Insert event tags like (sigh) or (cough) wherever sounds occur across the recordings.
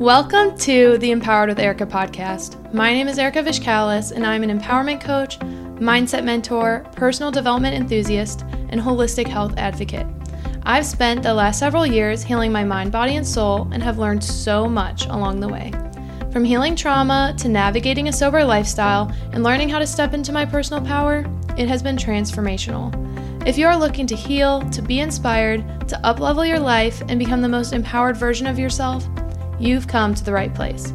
Welcome to the Empowered with Erika podcast. My name is Erika Vichcales, and I'm an empowerment coach, mindset mentor, personal development enthusiast, and holistic health advocate. I've spent the last several years healing my mind, body, and soul, and have learned so much along the way. From healing trauma to navigating a sober lifestyle and learning how to step into my personal power, it has been transformational. If you are looking to heal, to be inspired, to uplevel your life, and become the most empowered version of yourself, you've come to the right place.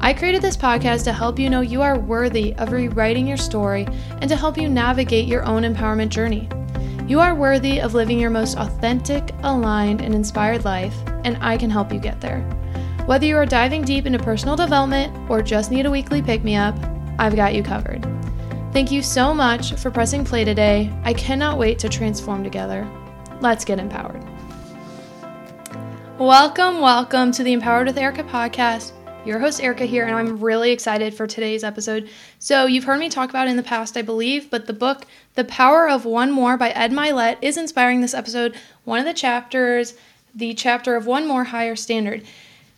I created this podcast to help you know you are worthy of rewriting your story and to help you navigate your own empowerment journey. You are worthy of living your most authentic, aligned, and inspired life, and I can help you get there. Whether you are diving deep into personal development or just need a weekly pick me up, I've got you covered. Thank you so much for pressing play today. I cannot wait to transform together. Let's get empowered. Welcome, welcome to the Empowered with Erika podcast. Your host, Erika, here, and I'm really excited for today's episode. So, you've heard me talk about it in the past, I believe, but the book, The Power of One More by Ed Mylett, is inspiring this episode. One of the chapters, the chapter of One More Higher Standard.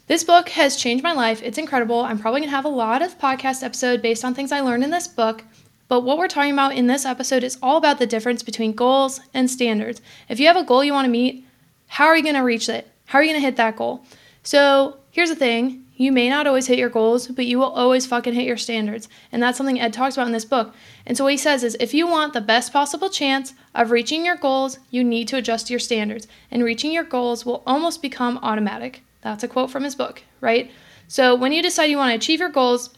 This book has changed my life. It's incredible. I'm probably going to have a lot of podcast episode based on things I learned in this book. But what we're talking about in this episode is all about the difference between goals and standards. If you have a goal you want to meet, how are you going to reach it? How are you going to hit that goal? So here's the thing you may not always hit your goals, but you will always fucking hit your standards. And that's something Ed talks about in this book. And so what he says is if you want the best possible chance of reaching your goals, you need to adjust your standards. And reaching your goals will almost become automatic. That's a quote from his book, right? So when you decide you want to achieve your goals,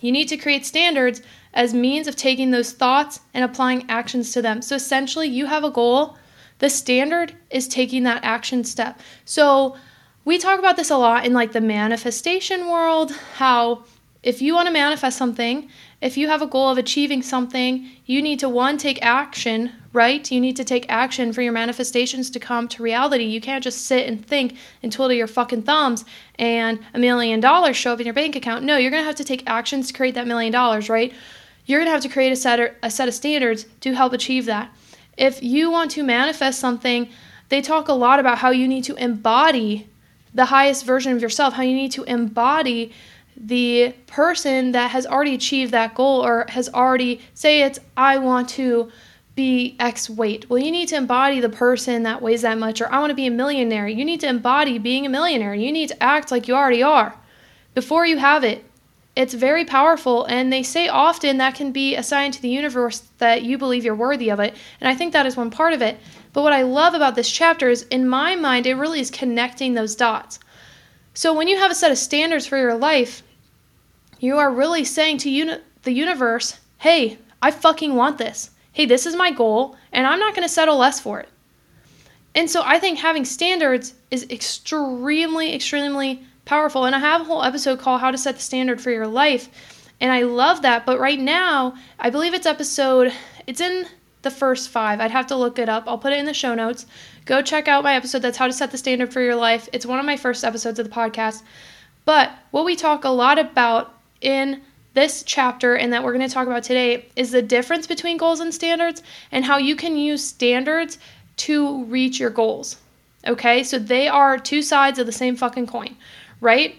you need to create standards as means of taking those thoughts and applying actions to them. So essentially, you have a goal the standard is taking that action step. So we talk about this a lot in like the manifestation world, how if you want to manifest something, if you have a goal of achieving something, you need to one take action, right? You need to take action for your manifestations to come to reality. You can't just sit and think and twiddle your fucking thumbs and a million dollars show up in your bank account. No, you're going to have to take actions to create that million dollars, right? You're going to have to create a set, a set of standards to help achieve that. If you want to manifest something, they talk a lot about how you need to embody the highest version of yourself, how you need to embody the person that has already achieved that goal or has already, say it's, I want to be X weight. Well, you need to embody the person that weighs that much, or I want to be a millionaire. You need to embody being a millionaire. You need to act like you already are before you have it it's very powerful and they say often that can be a sign to the universe that you believe you're worthy of it and i think that is one part of it. But what i love about this chapter is in my mind it really is connecting those dots. So when you have a set of standards for your life you are really saying to uni- the universe hey i fucking want this. Hey this is my goal and i'm not going to settle less for it. And so i think having standards is extremely extremely powerful. And I have a whole episode called How to Set the Standard for Your Life. And I love that. But right now, I believe it's episode, it's in the first five. I'd have to look it up. I'll put it in the show notes. Go check out my episode that's How to Set the Standard for Your Life. It's one of my first episodes of the podcast. But what we talk a lot about in this chapter and that we're going to talk about today is the difference between goals and standards and how you can use standards to reach your goals. Okay, so they are two sides of the same fucking coin right?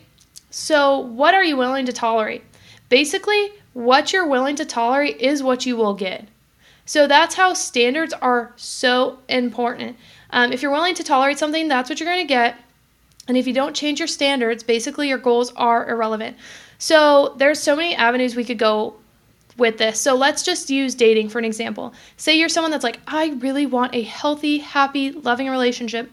So, what are you willing to tolerate? Basically, what you're willing to tolerate is what you will get. So, that's how standards are so important. Um, if you're willing to tolerate something, that's what you're going to get. And if you don't change your standards, basically your goals are irrelevant. So, there's so many avenues we could go with this. So let's just use dating for an example. Say you're someone that's like, I really want a healthy, happy, loving relationship.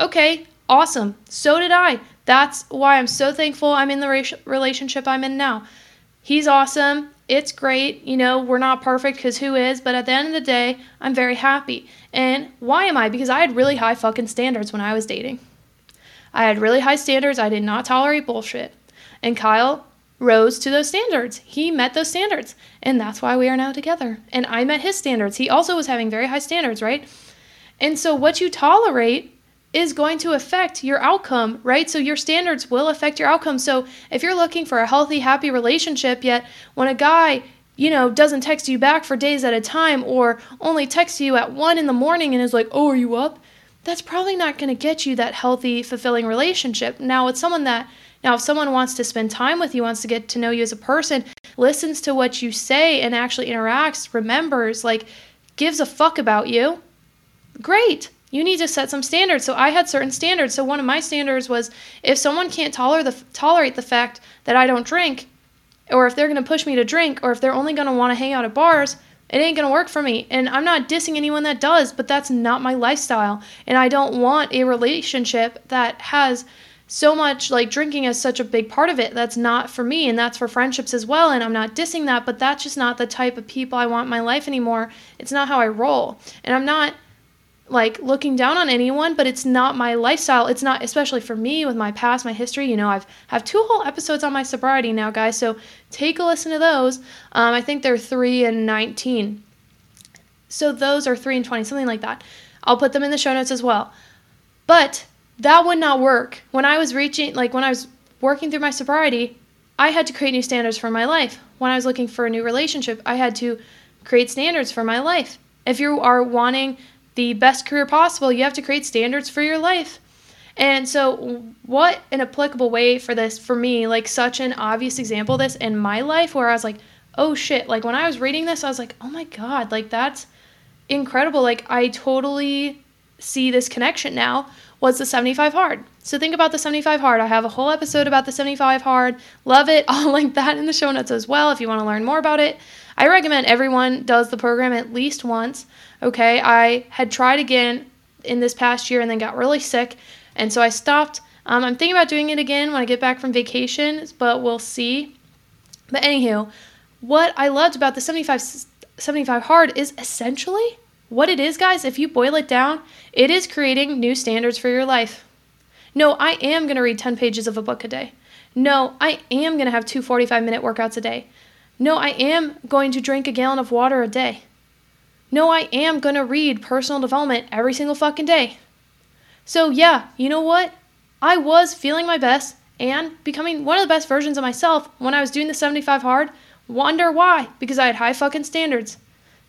Okay, awesome. So did I. That's why I'm so thankful I'm in the relationship I'm in now. He's awesome. It's great. You know, we're not perfect because who is? But at the end of the day, I'm very happy. And why am I? Because I had really high fucking standards when I was dating. I had really high standards. I did not tolerate bullshit. And Kyle rose to those standards. He met those standards. And that's why we are now together. And I met his standards. He also was having very high standards, right? And so what you tolerate is going to affect your outcome, right? So your standards will affect your outcome. So if you're looking for a healthy, happy relationship, yet when a guy, you know, doesn't text you back for days at a time or only texts you at one in the morning and is like, oh, are you up? That's probably not going to get you that healthy, fulfilling relationship. Now, with someone that Now, if someone wants to spend time with you, wants to get to know you as a person, listens to what you say and actually interacts, remembers, like gives a fuck about you, great. You need to set some standards. So I had certain standards. So one of my standards was if someone can't tolerate the tolerate the fact that I don't drink, or if they're going to push me to drink, or if they're only going to want to hang out at bars, it ain't going to work for me. And I'm not dissing anyone that does, but that's not my lifestyle. And I don't want a relationship that has so much like drinking as such a big part of it. That's not for me, and that's for friendships as well. And I'm not dissing that, but that's just not the type of people I want in my life anymore. It's not how I roll. And I'm not like looking down on anyone, but it's not my lifestyle. It's not, especially for me with my past, my history. You know, I've have two whole episodes on my sobriety now, guys. So take a listen to those. Um, I think they're three and nineteen. So those are three and twenty, something like that. I'll put them in the show notes as well. But that would not work. When I was reaching, like when I was working through my sobriety, I had to create new standards for my life. When I was looking for a new relationship, I had to create standards for my life. If you are wanting the best career possible, you have to create standards for your life. And so, what an applicable way for this for me, like such an obvious example this in my life where I was like, oh shit, like when I was reading this, I was like, oh my god, like that's incredible. Like, I totally see this connection now was the 75 hard. So think about the 75 hard. I have a whole episode about the 75 hard. Love it. (laughs) I'll link that in the show notes as well if you want to learn more about it. I recommend everyone does the program at least once. Okay, I had tried again in this past year and then got really sick, and so I stopped. Um, I'm thinking about doing it again when I get back from vacation, but we'll see. But anywho, what I loved about the 75 75 hard is essentially what it is, guys, if you boil it down, it is creating new standards for your life. No, I am going to read 10 pages of a book a day. No, I am going to have two 45 minute workouts a day. No, I am going to drink a gallon of water a day. No, I am going to read personal development every single fucking day. So, yeah, you know what? I was feeling my best and becoming one of the best versions of myself when I was doing the 75 hard. Wonder why? Because I had high fucking standards.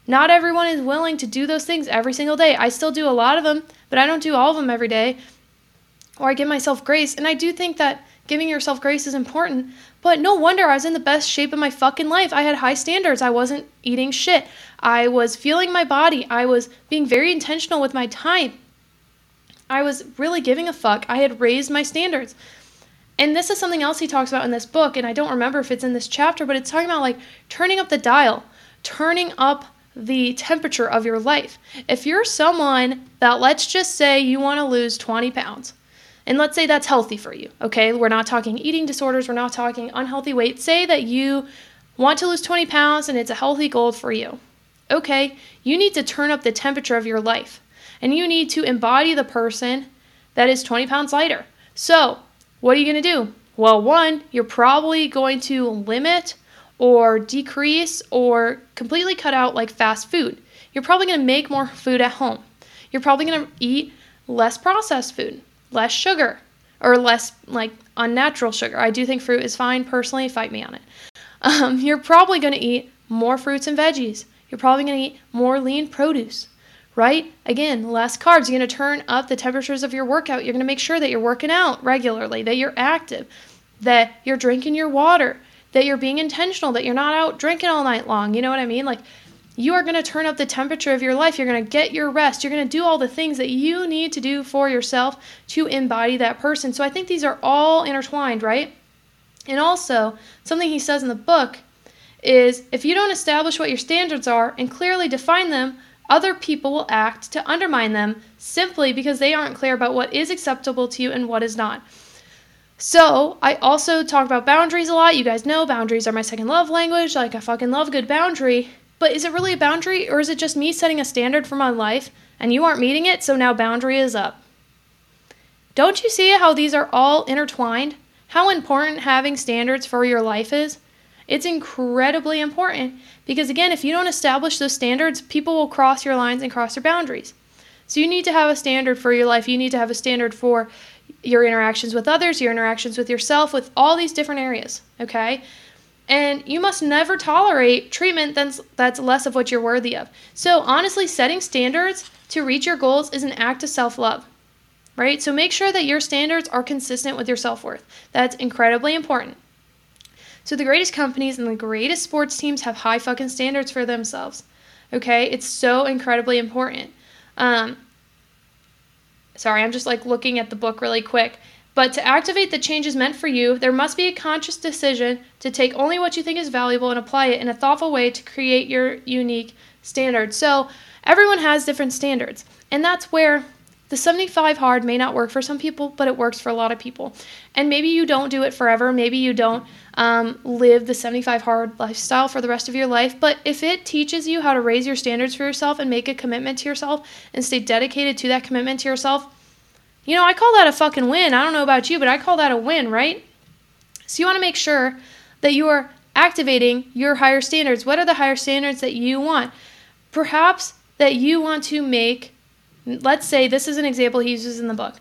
Not everyone is willing to do those things every single day. I still do a lot of them, but I don't do all of them every day. Or I give myself grace. And I do think that giving yourself grace is important. But no wonder I was in the best shape of my fucking life. I had high standards. I wasn't eating shit. I was feeling my body. I was being very intentional with my time. I was really giving a fuck. I had raised my standards. And this is something else he talks about in this book. And I don't remember if it's in this chapter, but it's talking about like turning up the dial, turning up the temperature of your life. If you're someone that, let's just say, you want to lose 20 pounds, and let's say that's healthy for you, okay? We're not talking eating disorders, we're not talking unhealthy weight. Say that you want to lose 20 pounds and it's a healthy goal for you. Okay, you need to turn up the temperature of your life and you need to embody the person that is 20 pounds lighter. So, what are you going to do? Well, one, you're probably going to limit or decrease or completely cut out like fast food. You're probably going to make more food at home. You're probably going to eat less processed food, less sugar, or less like unnatural sugar. I do think fruit is fine personally, fight me on it. Um, you're probably going to eat more fruits and veggies. You're probably going to eat more lean produce, right? Again, less carbs. You're going to turn up the temperatures of your workout. You're going to make sure that you're working out regularly, that you're active, that you're drinking your water, that you're being intentional, that you're not out drinking all night long. You know what I mean? Like, you are going to turn up the temperature of your life. You're going to get your rest. You're going to do all the things that you need to do for yourself to embody that person. So I think these are all intertwined, right? And also, something he says in the book is if you don't establish what your standards are and clearly define them, other people will act to undermine them simply because they aren't clear about what is acceptable to you and what is not. So, I also talk about boundaries a lot. You guys know boundaries are my second love language. Like, I fucking love good boundary. But is it really a boundary, or is it just me setting a standard for my life and you aren't meeting it, so now boundary is up? Don't you see how these are all intertwined? How important having standards for your life is? It's incredibly important because, again, if you don't establish those standards, people will cross your lines and cross your boundaries. So, you need to have a standard for your life. You need to have a standard for your interactions with others, your interactions with yourself, with all these different areas, okay? And you must never tolerate treatment that's, that's less of what you're worthy of. So, honestly, setting standards to reach your goals is an act of self love, right? So make sure that your standards are consistent with your self worth. That's incredibly important. So the greatest companies and the greatest sports teams have high fucking standards for themselves. Okay, it's so incredibly important. Um, sorry, I'm just like looking at the book really quick. But to activate the changes meant for you, there must be a conscious decision to take only what you think is valuable and apply it in a thoughtful way to create your unique standards. So everyone has different standards, and that's where the 75 hard may not work for some people, but it works for a lot of people. And maybe you don't do it forever. Maybe you don't um, live the 75 hard lifestyle for the rest of your life. But if it teaches you how to raise your standards for yourself and make a commitment to yourself and stay dedicated to that commitment to yourself, you know, I call that a fucking win. I don't know about you, but I call that a win, right? So you want to make sure that you are activating your higher standards. What are the higher standards that you want? Perhaps that you want to make let's say this is an example he uses in the book.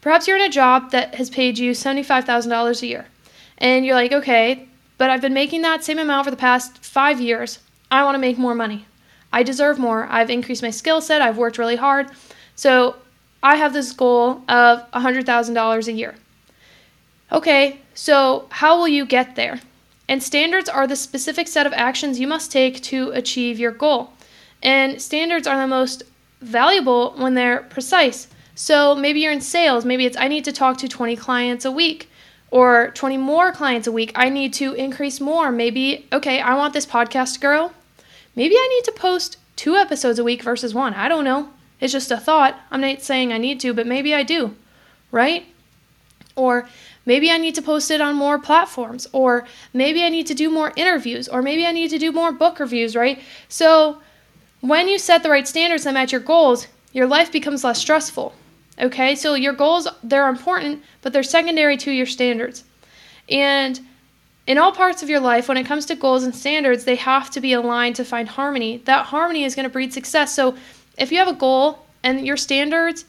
Perhaps you're in a job that has paid you $75,000 a year. And you're like, okay, but I've been making that same amount for the past five years. I want to make more money. I deserve more. I've increased my skill set. I've worked really hard. So I have this goal of $100,000 a year. Okay, so how will you get there? And standards are the specific set of actions you must take to achieve your goal. And standards are the most valuable when they're precise. So maybe you're in sales, maybe it's I need to talk to 20 clients a week or 20 more clients a week. I need to increase more. Maybe, okay, I want this podcast to grow. Maybe I need to post two episodes a week versus one. I don't know. It's just a thought. I'm not saying I need to, but maybe I do, right? Or maybe I need to post it on more platforms, or maybe I need to do more interviews, or maybe I need to do more book reviews, right? So when you set the right standards and match your goals, your life becomes less stressful. Okay, so your goals, they're important, but they're secondary to your standards. And in all parts of your life, when it comes to goals and standards, they have to be aligned to find harmony. That harmony is going to breed success. So if you have a goal and your standards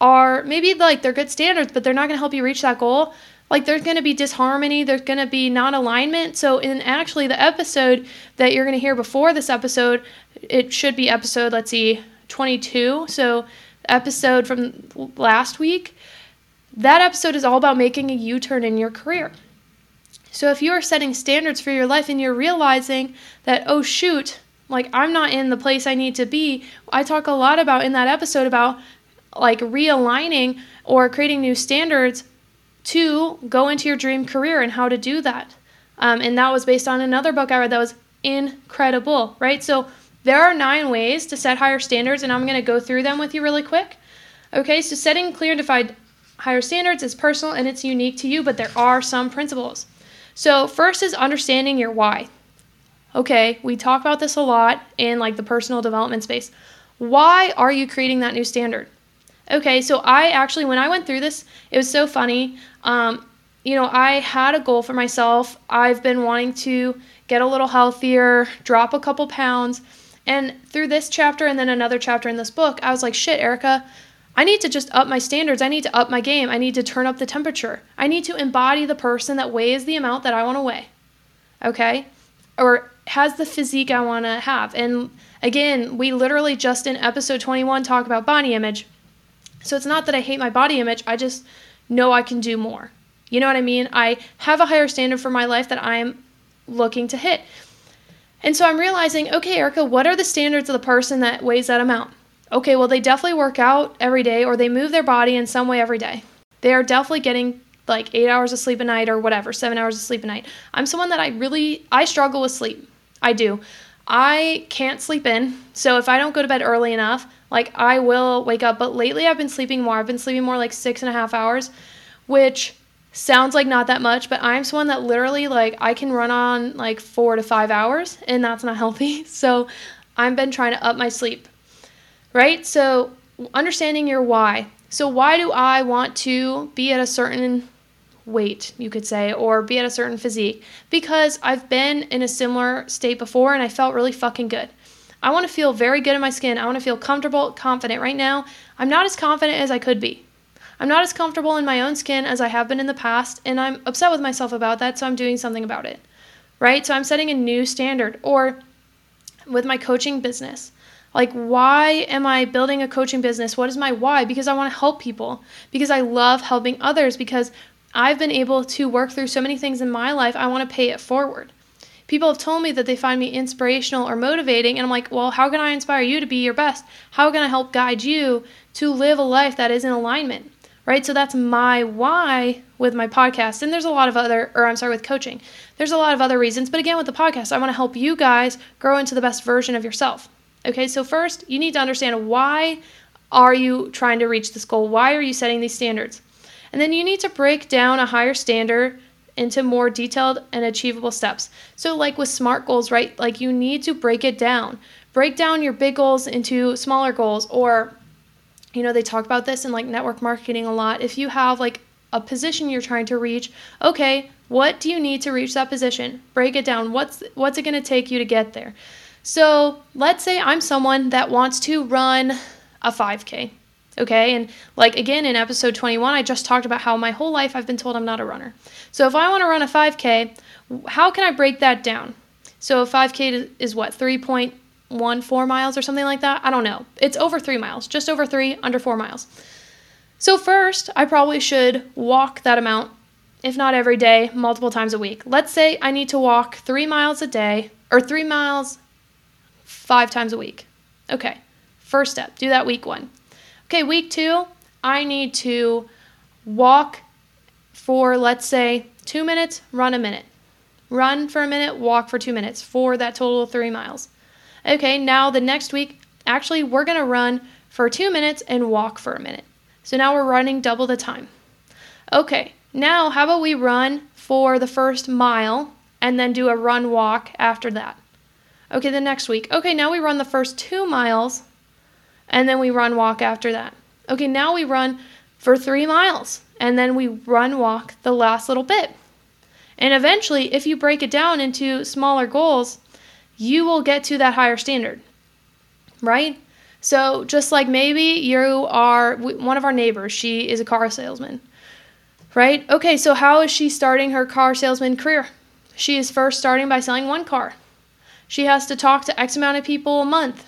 are maybe like they're good standards, but they're not going to help you reach that goal, like there's going to be disharmony, there's going to be non alignment. So, in actually the episode that you're going to hear before this episode, it should be episode, let's see, 22. So, episode from last week, that episode is all about making a U turn in your career. So, if you are setting standards for your life and you're realizing that, oh, shoot, like I'm not in the place I need to be, I talk a lot about in that episode about like realigning or creating new standards to go into your dream career and how to do that. Um, and that was based on another book I read that was incredible, right? So there are nine ways to set higher standards, and I'm going to go through them with you really quick. Okay, so setting clear and defined higher standards is personal and it's unique to you, but there are some principles. So, first is understanding your why. Okay, we talk about this a lot in like the personal development space. Why are you creating that new standard? Okay, so I actually, when I went through this, it was so funny. Um, you know, I had a goal for myself. I've been wanting to get a little healthier, drop a couple pounds. And through this chapter and then another chapter in this book, I was like, shit, Erika, I need to just up my standards. I need to up my game. I need to turn up the temperature. I need to embody the person that weighs the amount that I want to weigh. Okay? Or has the physique I want to have. And again, we literally just in episode 21 talk about body image. So it's not that I hate my body image, I just know I can do more. You know what I mean? I have a higher standard for my life that I'm looking to hit. And so I'm realizing, okay, Erika, what are the standards of the person that weighs that amount? Okay, well, they definitely work out every day or they move their body in some way every day. They are definitely getting like eight hours of sleep a night or whatever, seven hours of sleep a night. I'm someone that I really, I struggle with sleep. I do. I can't sleep in. So if I don't go to bed early enough, like I will wake up. But lately I've been sleeping more. I've been sleeping more like six and a half hours, which sounds like not that much, but I'm someone that literally like I can run on like four to five hours and that's not (laughs) healthy. So I've been trying to up my sleep. Right? So understanding your why. So why do I want to be at a certain weight, you could say, or be at a certain physique because I've been in a similar state before and I felt really fucking good. I want to feel very good in my skin. I want to feel comfortable, confident. Right now, I'm not as confident as I could be. I'm not as comfortable in my own skin as I have been in the past, and I'm upset with myself about that, so I'm doing something about it. Right? So I'm setting a new standard. Or with my coaching business, Like, why am I building a coaching business? What is my why? Because I want to help people, because I love helping others, because I've been able to work through so many things in my life, I want to pay it forward. People have told me that they find me inspirational or motivating, and I'm like, well, how can I inspire you to be your best? How can I help guide you to live a life that is in alignment? Right? So that's my why with my podcast. And there's a lot of other, or I'm sorry, with coaching. There's a lot of other reasons. But again, with the podcast, I want to help you guys grow into the best version of yourself. Okay, so first, you need to understand why are you trying to reach this goal? Why are you setting these standards? And then you need to break down a higher standard into more detailed and achievable steps. So, like with SMART goals, right? Like you need to break it down. Break down your big goals into smaller goals, or, you know, they talk about this in like network marketing a lot. If you have like a position you're trying to reach, okay, what do you need to reach that position? Break it down. What's what's it going to take you to get there? So, let's say I'm someone that wants to run a 5K. Okay, and like again in episode 21, I just talked about how my whole life I've been told I'm not a runner. So if I want to run a 5K, how can I break that down? So 5K is what, 3.14 miles or something like that? I don't know. It's over three miles, just over three, under four miles. So first, I probably should walk that amount, if not every day, multiple times a week. Let's say I need to walk three miles a day, or three miles five times a week. Okay, first step, do that week one. Okay, week two, I need to walk for, let's say, two minutes, run a minute. Run for a minute, walk for two minutes for that total of three miles. Okay, now the next week, actually, we're to run for two minutes and walk for a minute. So now we're running double the time. Okay, now how about we run for the first mile and then do a run walk after that? Okay, the next week. Okay, now we run the first two miles and then we run walk after that. Okay, now we run for three miles, and then we run walk the last little bit. And eventually, if you break it down into smaller goals, you will get to that higher standard, right? So, just like maybe you are one of our neighbors, she is a car salesman, right? Okay, so how is she starting her car salesman career? She is first starting by selling one car. She has to talk to X amount of people a month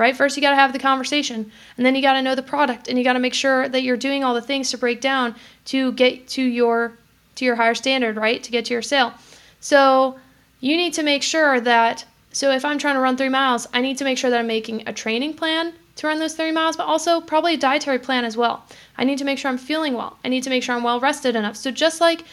right? First, you got to have the conversation, and then you got to know the product, and you got to make sure that you're doing all the things to break down to get to your to your higher standard, right? To get to your sale. So you need to make sure that. So if I'm trying to run three miles, I need to make sure that I'm making a training plan to run those three miles, but also probably a dietary plan as well. I need to make sure I'm feeling well. I need to make sure I'm well rested enough. So just like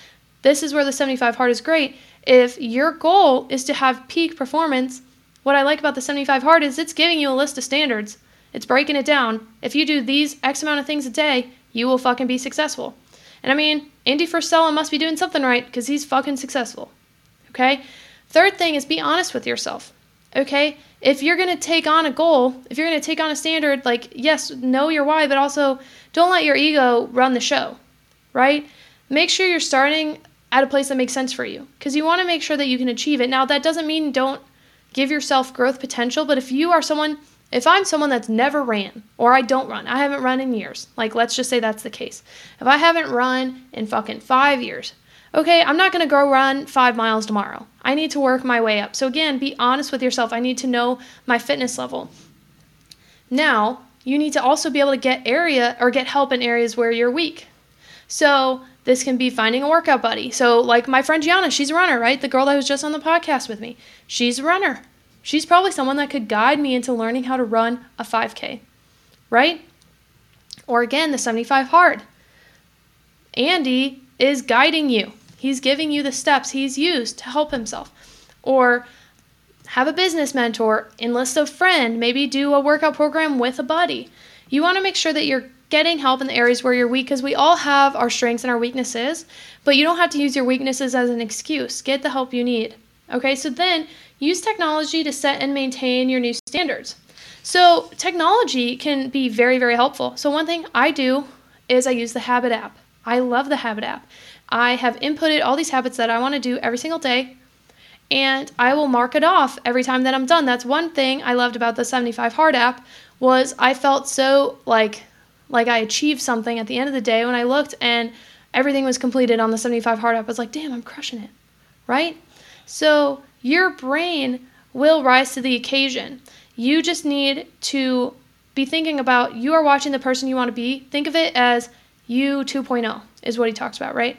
this is where the 75 hard is great. If your goal is to have peak performance, what I like about the 75 hard is it's giving you a list of standards. It's breaking it down. If you do these X amount of things a day, you will fucking be successful. And I mean, Andy Frisella must be doing something right because he's fucking successful. Okay? Third thing is be honest with yourself. Okay? If you're going to take on a goal, if you're going to take on a standard, like, yes, know your why, but also don't let your ego run the show, right? Make sure you're starting at a place that makes sense for you because you want to make sure that you can achieve it. Now, that doesn't mean don't give yourself growth potential. But if you are someone, if I'm someone that's never ran, or I don't run, I haven't run in years, like let's just say that's the case. If I haven't run in fucking five years, okay, I'm not gonna go run five miles tomorrow. I need to work my way up. So again, be honest with yourself. I need to know my fitness level. Now, you need to also be able to get area or get help in areas where you're weak. So this can be finding a workout buddy. So, like my friend Gianna, she's a runner, right? The girl that was just on the podcast with me. She's a runner. She's probably someone that could guide me into learning how to run a 5K, right? Or again, the 75 hard. Andy is guiding you. He's giving you the steps he's used to help himself. Or have a business mentor, enlist a friend, maybe do a workout program with a buddy. You want to make sure that you're getting help in the areas where you're weak because we all have our strengths and our weaknesses, but you don't have to use your weaknesses as an excuse. Get the help you need. Okay, so then use technology to set and maintain your new standards. So, technology can be very, very helpful. So, one thing I do is I use the Habit app. I love the Habit app. I have inputted all these habits that I want to do every single day, and I will mark it off every time that I'm done. That's one thing I loved about the 75 Hard app was I felt so like like I achieved something at the end of the day when I looked and everything was completed on the 75 hard app. I was like, damn, I'm crushing it. Right? So your brain will rise to the occasion. You just need to be thinking about you are watching the person you want to be. Think of it as you 2.0 is what he talks about, right?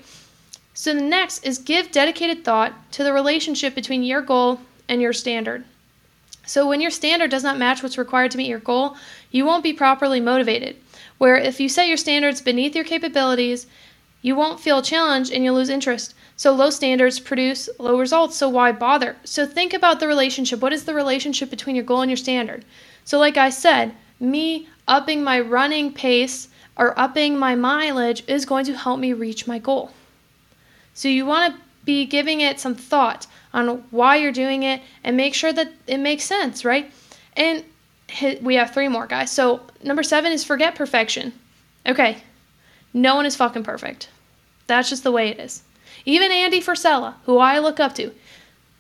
So the next is give dedicated thought to the relationship between your goal and your standard. So when your standard does not match what's required to meet your goal, you won't be properly motivated. Where if you set your standards beneath your capabilities, you won't feel challenged and you'll lose interest. So low standards produce low results, so why bother? So think about the relationship. What is the relationship between your goal and your standard? So like I said, me upping my running pace or upping my mileage is going to help me reach my goal. So you want to be giving it some thought on why you're doing it and make sure that it makes sense, right? And we have three more, guys. So number seven is forget perfection. Okay, no one is fucking perfect. That's just the way it is. Even Andy Frisella, who I look up to,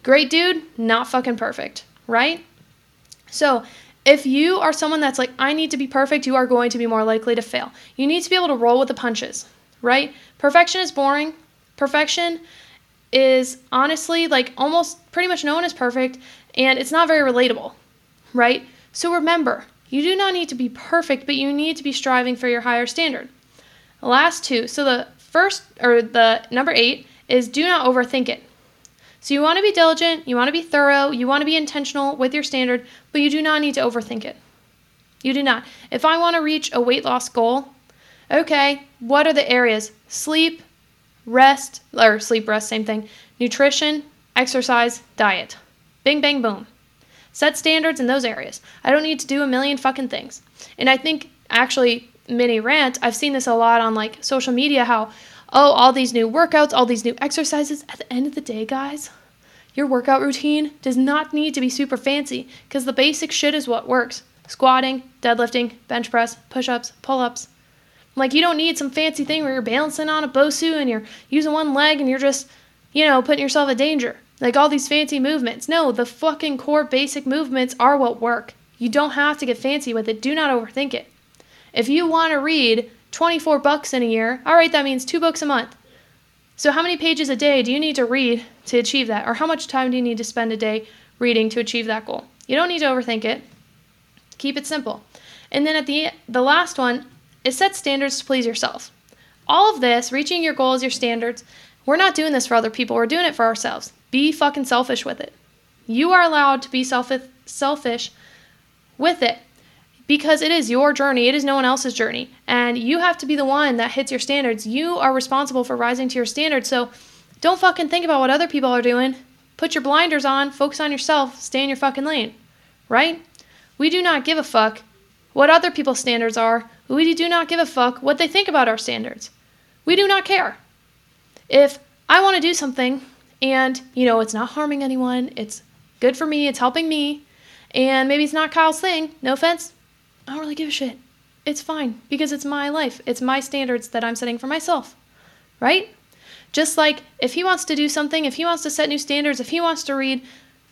great dude, not fucking perfect, right? So, if you are someone that's like, I need to be perfect, you are going to be more likely to fail. You need to be able to roll with the punches, right? Perfection is boring. Perfection is honestly like almost pretty much no one is perfect and it's not very relatable, right? So remember, you do not need to be perfect, but you need to be striving for your higher standard. Last two, so the first or the number eight is do not overthink it. So you want to be diligent, you want to be thorough, you want to be intentional with your standard, but you do not need to overthink it. You do not. If I want to reach a weight loss goal, okay, what are the areas? Sleep, rest, or sleep, rest, same thing, nutrition, exercise, diet. Bing, bang, boom. Set standards in those areas. I don't need to do a million fucking things. And I think actually, mini rant, I've seen this a lot on like social media how, oh, all these new workouts, all these new exercises. At the end of the day, guys, your workout routine does not need to be super fancy because the basic shit is what works squatting, deadlifting, bench press, push ups, pull ups. Like you don't need some fancy thing where you're balancing on a Bosu and you're using one leg and you're just, you know, putting yourself in danger. Like all these fancy movements. No, the fucking core basic movements are what work. You don't have to get fancy with it. Do not overthink it. If you want to read 24 bucks in a year, all right, that means 2 books a month. So how many pages a day do you need to read to achieve that? Or how much time do you need to spend a day reading to achieve that goal? You don't need to overthink it. Keep it simple. And then at the the last one, is set standards to please yourself. All of this, reaching your goals, your standards, we're not doing this for other people. We're doing it for ourselves. Be fucking selfish with it. You are allowed to be selfish with it because it is your journey. It is no one else's journey. And you have to be the one that hits your standards. You are responsible for rising to your standards. So don't fucking think about what other people are doing. Put your blinders on, focus on yourself, stay in your fucking lane. Right? We do not give a fuck what other people's standards are. We do not give a fuck what they think about our standards. We do not care. If I want to do something and, you know, it's not harming anyone, it's good for me, it's helping me, and maybe it's not Kyle's thing, no offense, I don't really give a shit. It's fine because it's my life. It's my standards that I'm setting for myself. Right? Just like if he wants to do something, if he wants to set new standards, if he wants to read,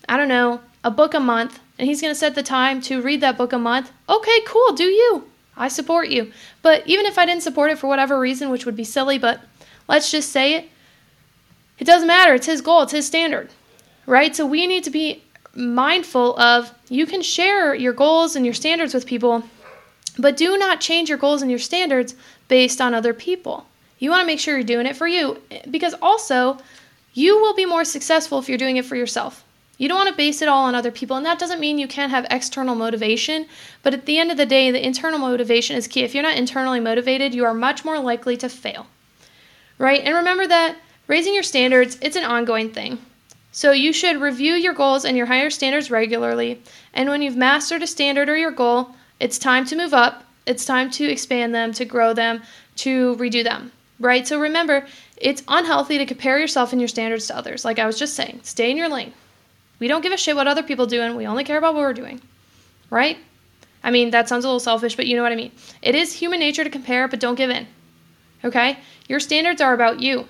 I don't know, a book a month, and he's going to set the time to read that book a month, okay, cool, do you. I support you. But even if I didn't support it for whatever reason, which would be silly, but let's just say it, it doesn't matter. It's his goal, it's his standard, right? So we need to be mindful of you can share your goals and your standards with people, but do not change your goals and your standards based on other people. You want to make sure you're doing it for you because also you will be more successful if you're doing it for yourself. You don't want to base it all on other people, and that doesn't mean you can't have external motivation, but at the end of the day, the internal motivation is key. If you're not internally motivated, you are much more likely to fail. Right? And remember that raising your standards, it's an ongoing thing. So you should review your goals and your higher standards regularly, and when you've mastered a standard or your goal, it's time to move up. It's time to expand them, to grow them, to redo them. Right? So remember, it's unhealthy to compare yourself and your standards to others. Like I was just saying, stay in your lane. We don't give a shit what other people do, and We only care about what we're doing. Right? I mean, that sounds a little selfish, but you know what I mean. It is human nature to compare, but don't give in. Okay? Your standards are about you.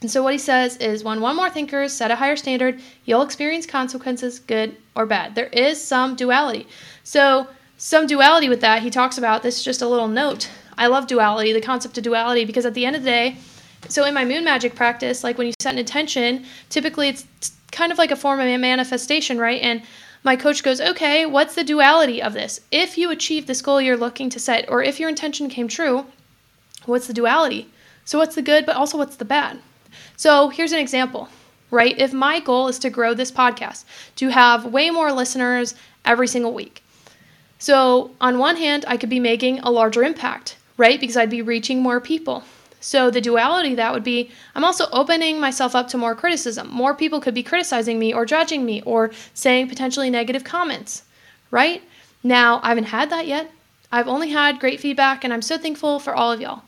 And so what he says is when one more thinker set a higher standard, you'll experience consequences, good or bad. There is some duality. So some duality with that, he talks about this is just a little note. I love duality, the concept of duality, because at the end of the day, so in my moon magic practice, like when you set an intention, typically it's kind of like a form of manifestation, right? And my coach goes, okay, what's the duality of this? If you achieve this goal you're looking to set, or if your intention came true, what's the duality? So, what's the good, but also what's the bad? So, here's an example, right? If my goal is to grow this podcast, to have way more listeners every single week. So, on one hand, I could be making a larger impact, right? Because I'd be reaching more people. So the duality that would be I'm also opening myself up to more criticism. More people could be criticizing me or judging me or saying potentially negative comments, right? Now, I haven't had that yet. I've only had great feedback and I'm so thankful for all of y'all.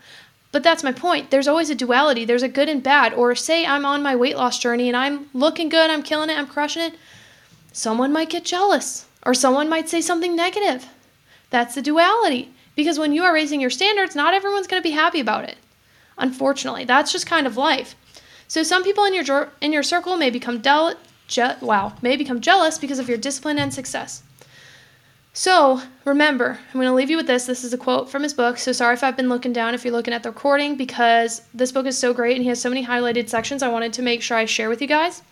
But that's my point. There's always a duality. There's a good and bad. Or say I'm on my weight loss journey and I'm looking good, I'm killing it, I'm crushing it. Someone might get jealous or someone might say something negative. That's the duality. Because when you are raising your standards, not everyone's going to be happy about it. Unfortunately, that's just kind of life. So some people in your in your circle may become del- je- wow, may become jealous because of your discipline and success. So remember, I'm going to leave you with this. This is a quote from his book. So sorry if I've been looking down if you're looking at the recording because this book is so great and he has so many highlighted sections. I wanted to make sure I share with you guys.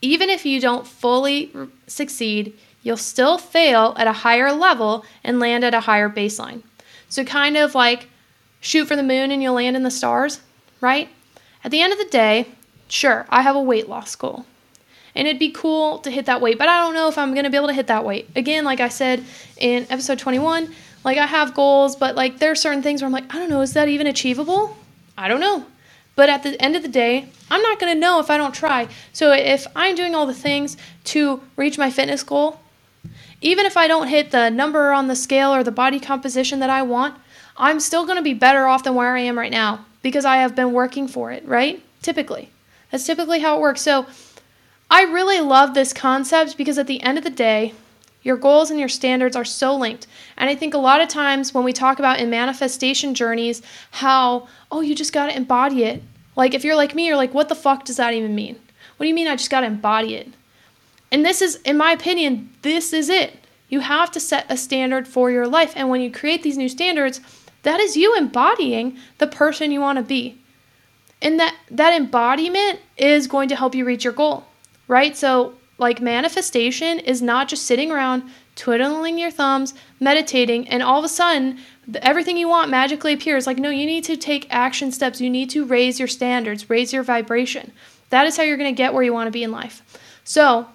Even if you don't fully succeed, you'll still fail at a higher level and land at a higher baseline. So kind of like shoot for the moon and you'll land in the stars, right? At the end of the day, sure, I have a weight loss goal. And it'd be cool to hit that weight, but I don't know if I'm going to be able to hit that weight. Again, like I said in episode 21, like I have goals, but like there are certain things where I'm like, I don't know, is that even achievable? I don't know. But at the end of the day, I'm not going to know if I don't try. So if I'm doing all the things to reach my fitness goal, even if I don't hit the number on the scale or the body composition that I want, I'm still going to be better off than where I am right now because I have been working for it, right? Typically. That's typically how it works. So I really love this concept because at the end of the day, your goals and your standards are so linked. And I think a lot of times when we talk about in manifestation journeys, how, oh, you just got to embody it. Like if you're like me, you're like, what the fuck does that even mean? What do you mean I just got to embody it? And this is, in my opinion, this is it. You have to set a standard for your life. And when you create these new standards, that is you embodying the person you want to be. And that that embodiment is going to help you reach your goal, right? So, like manifestation is not just sitting around twiddling your thumbs, meditating, and all of a sudden everything you want magically appears. Like, no, you need to take action steps. You need to raise your standards, raise your vibration. That is how you're going to get where you want to be in life. So,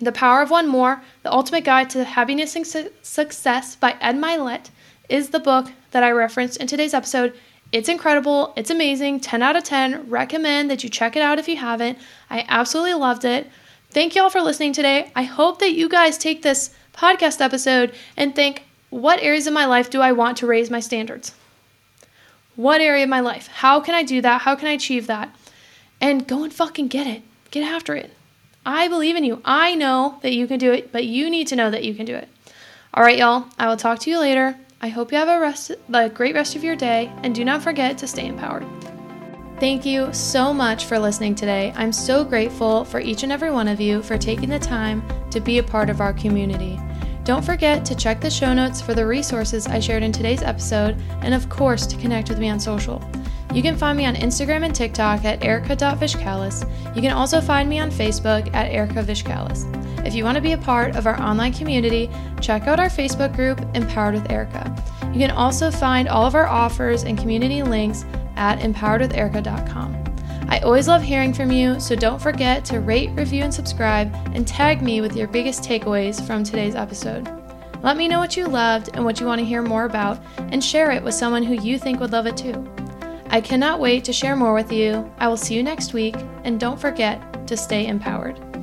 The Power of One More, The Ultimate Guide to Happiness and Su- Success by Ed Mylett is the book that I referenced in today's episode. It's incredible. It's amazing. 10 out of 10. Recommend that you check it out if you haven't. I absolutely loved it. Thank you all for listening today. I hope that you guys take this podcast episode and think, what areas of my life do I want to raise my standards? What area of my life? How can I do that? How can I achieve that? And go and fucking get it. Get after it. I believe in you. I know that you can do it, but you need to know that you can do it. All right, y'all. I will talk to you later. I hope you have a, rest, great rest of your day, and do not forget to stay empowered. Thank you so much for listening today. I'm so grateful for each and every one of you for taking the time to be a part of our community. Don't forget to check the show notes for the resources I shared in today's episode, and of course, to connect with me on social. You can find me on Instagram and TikTok at erika.vichcales. You can also find me on Facebook at Erika Vichcales. If you want to be a part of our online community, check out our Facebook group, Empowered with Erika. You can also find all of our offers and community links at empoweredwitherika.com. I always love hearing from you, so don't forget to rate, review, and subscribe, and tag me with your biggest takeaways from today's episode. Let me know what you loved and what you want to hear more about, and share it with someone who you think would love it too. I cannot wait to share more with you. I will see you next week, and don't forget to stay empowered.